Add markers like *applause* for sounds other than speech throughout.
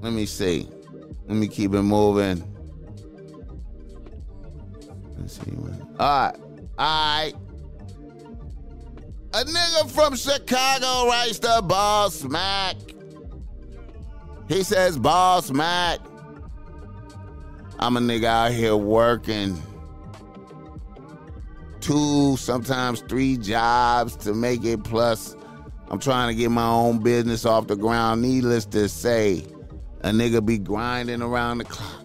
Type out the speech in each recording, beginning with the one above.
Let me see. Let me keep it moving. Let's see. All right. All right. A nigga from Chicago writes the boss Mac. He says, Boss Mac, I'm a nigga out here working two, sometimes three jobs to make it. Plus, I'm trying to get my own business off the ground. Needless to say, a nigga be grinding around the clock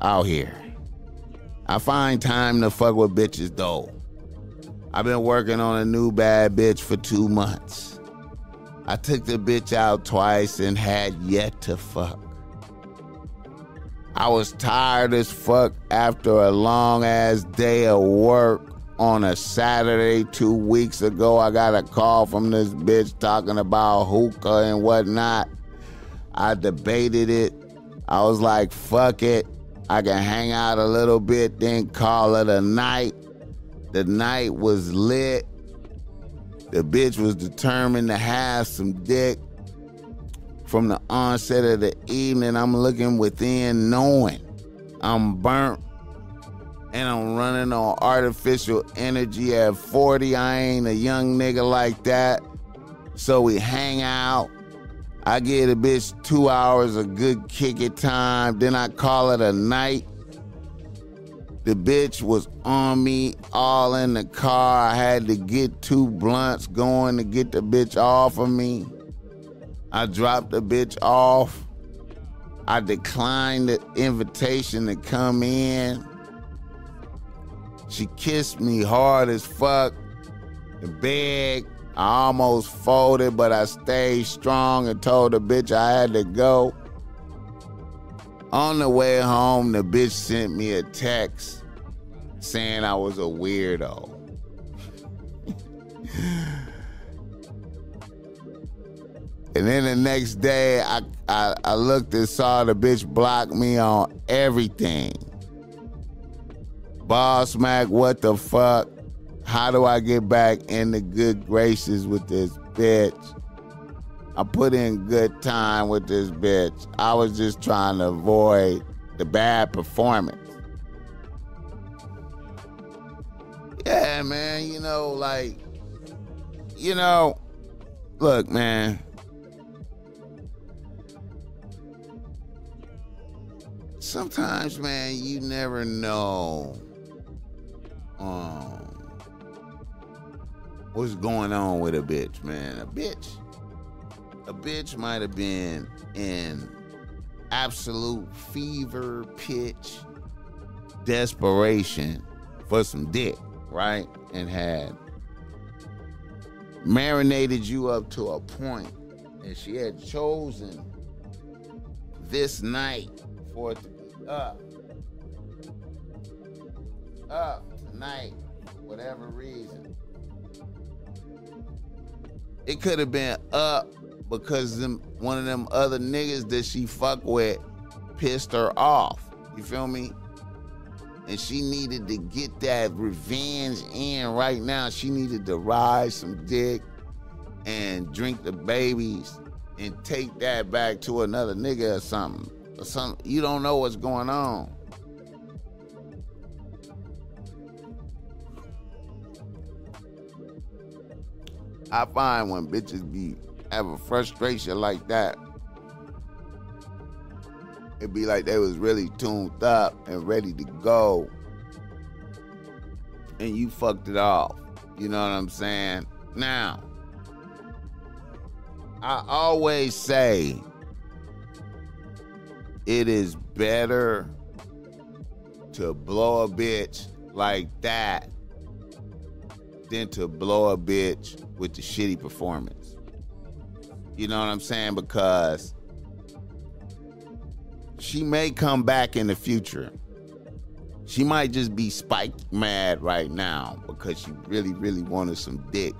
out here. I find time to fuck with bitches though. I've been working on a new bad bitch for two months. I took the bitch out twice and had yet to fuck. I was tired as fuck after a long ass day of work on a Saturday two weeks ago. I got a call from this bitch talking about hookah and whatnot. I debated it. I was like, fuck it. I can hang out a little bit, then call it a night. The night was lit. The bitch was determined to have some dick. From the onset of the evening, I'm looking within, knowing I'm burnt and I'm running on artificial energy at 40. I ain't a young nigga like that. So we hang out. I get a bitch two hours of good kick it time. Then I call it a night. The bitch was on me all in the car. I had to get two blunts going to get the bitch off of me. I dropped the bitch off. I declined the invitation to come in. She kissed me hard as fuck and begged. I almost folded, but I stayed strong and told the bitch I had to go. On the way home, the bitch sent me a text saying I was a weirdo. *laughs* and then the next day, I, I, I looked and saw the bitch block me on everything. Boss Mac, what the fuck? How do I get back in the good graces with this bitch? I put in good time with this bitch. I was just trying to avoid the bad performance. Yeah, man, you know, like, you know, look, man. Sometimes, man, you never know um, what's going on with a bitch, man. A bitch a bitch might have been in absolute fever pitch desperation for some dick, right? And had marinated you up to a point, and she had chosen this night for it to be up, up tonight, whatever reason. It could have been up because them one of them other niggas that she fuck with pissed her off. You feel me? And she needed to get that revenge in right now. She needed to ride some dick and drink the babies and take that back to another nigga or something. Or something. You don't know what's going on. I find when bitches be have a frustration like that, it'd be like they was really tuned up and ready to go. And you fucked it off. You know what I'm saying? Now, I always say it is better to blow a bitch like that than to blow a bitch with the shitty performance. You know what I'm saying? Because she may come back in the future. She might just be spike mad right now because she really, really wanted some dick.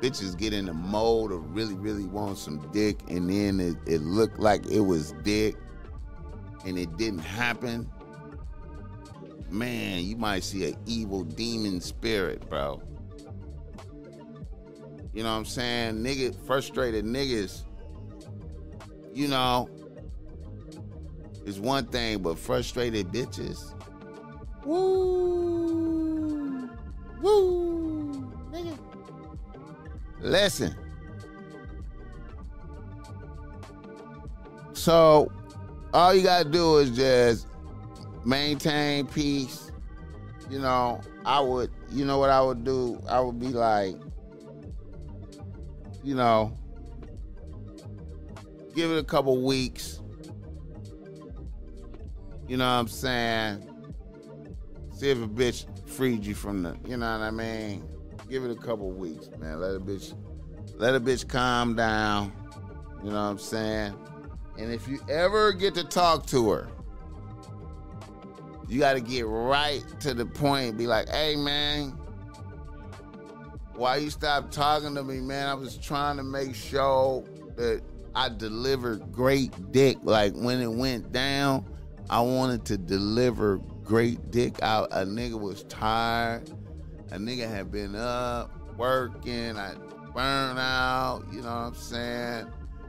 Bitches get in the mode of really, really want some dick, and then it, it looked like it was dick, and it didn't happen. Man, you might see an evil demon spirit, bro. You know what I'm saying? Nigga, frustrated niggas you know, is one thing, but frustrated bitches. Woo! Woo! Nigga. Listen. So, all you gotta do is just maintain peace. You know, I would, you know what I would do? I would be like, you know, give it a couple weeks. You know what I'm saying? See if a bitch freed you from the, you know what I mean? Give it a couple weeks, man. Let a bitch, let a bitch calm down. You know what I'm saying? And if you ever get to talk to her, you got to get right to the point. Be like, hey, man, why you stop talking to me, man? I was trying to make sure that I delivered great dick. Like when it went down, I wanted to deliver great dick out. A nigga was tired. A nigga had been up working. I burned out. You know what I'm saying?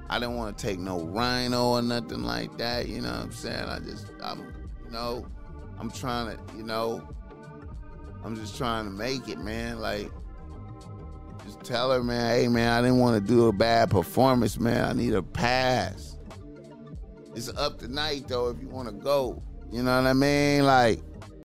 I didn't want to take no rhino or nothing like that. You know what I'm saying? I just, I'm, you know, I'm trying to, you know, I'm just trying to make it, man. Like, just tell her, man, hey, man, I didn't want to do a bad performance, man. I need a pass. It's up tonight, though, if you want to go. You know what I mean? Like,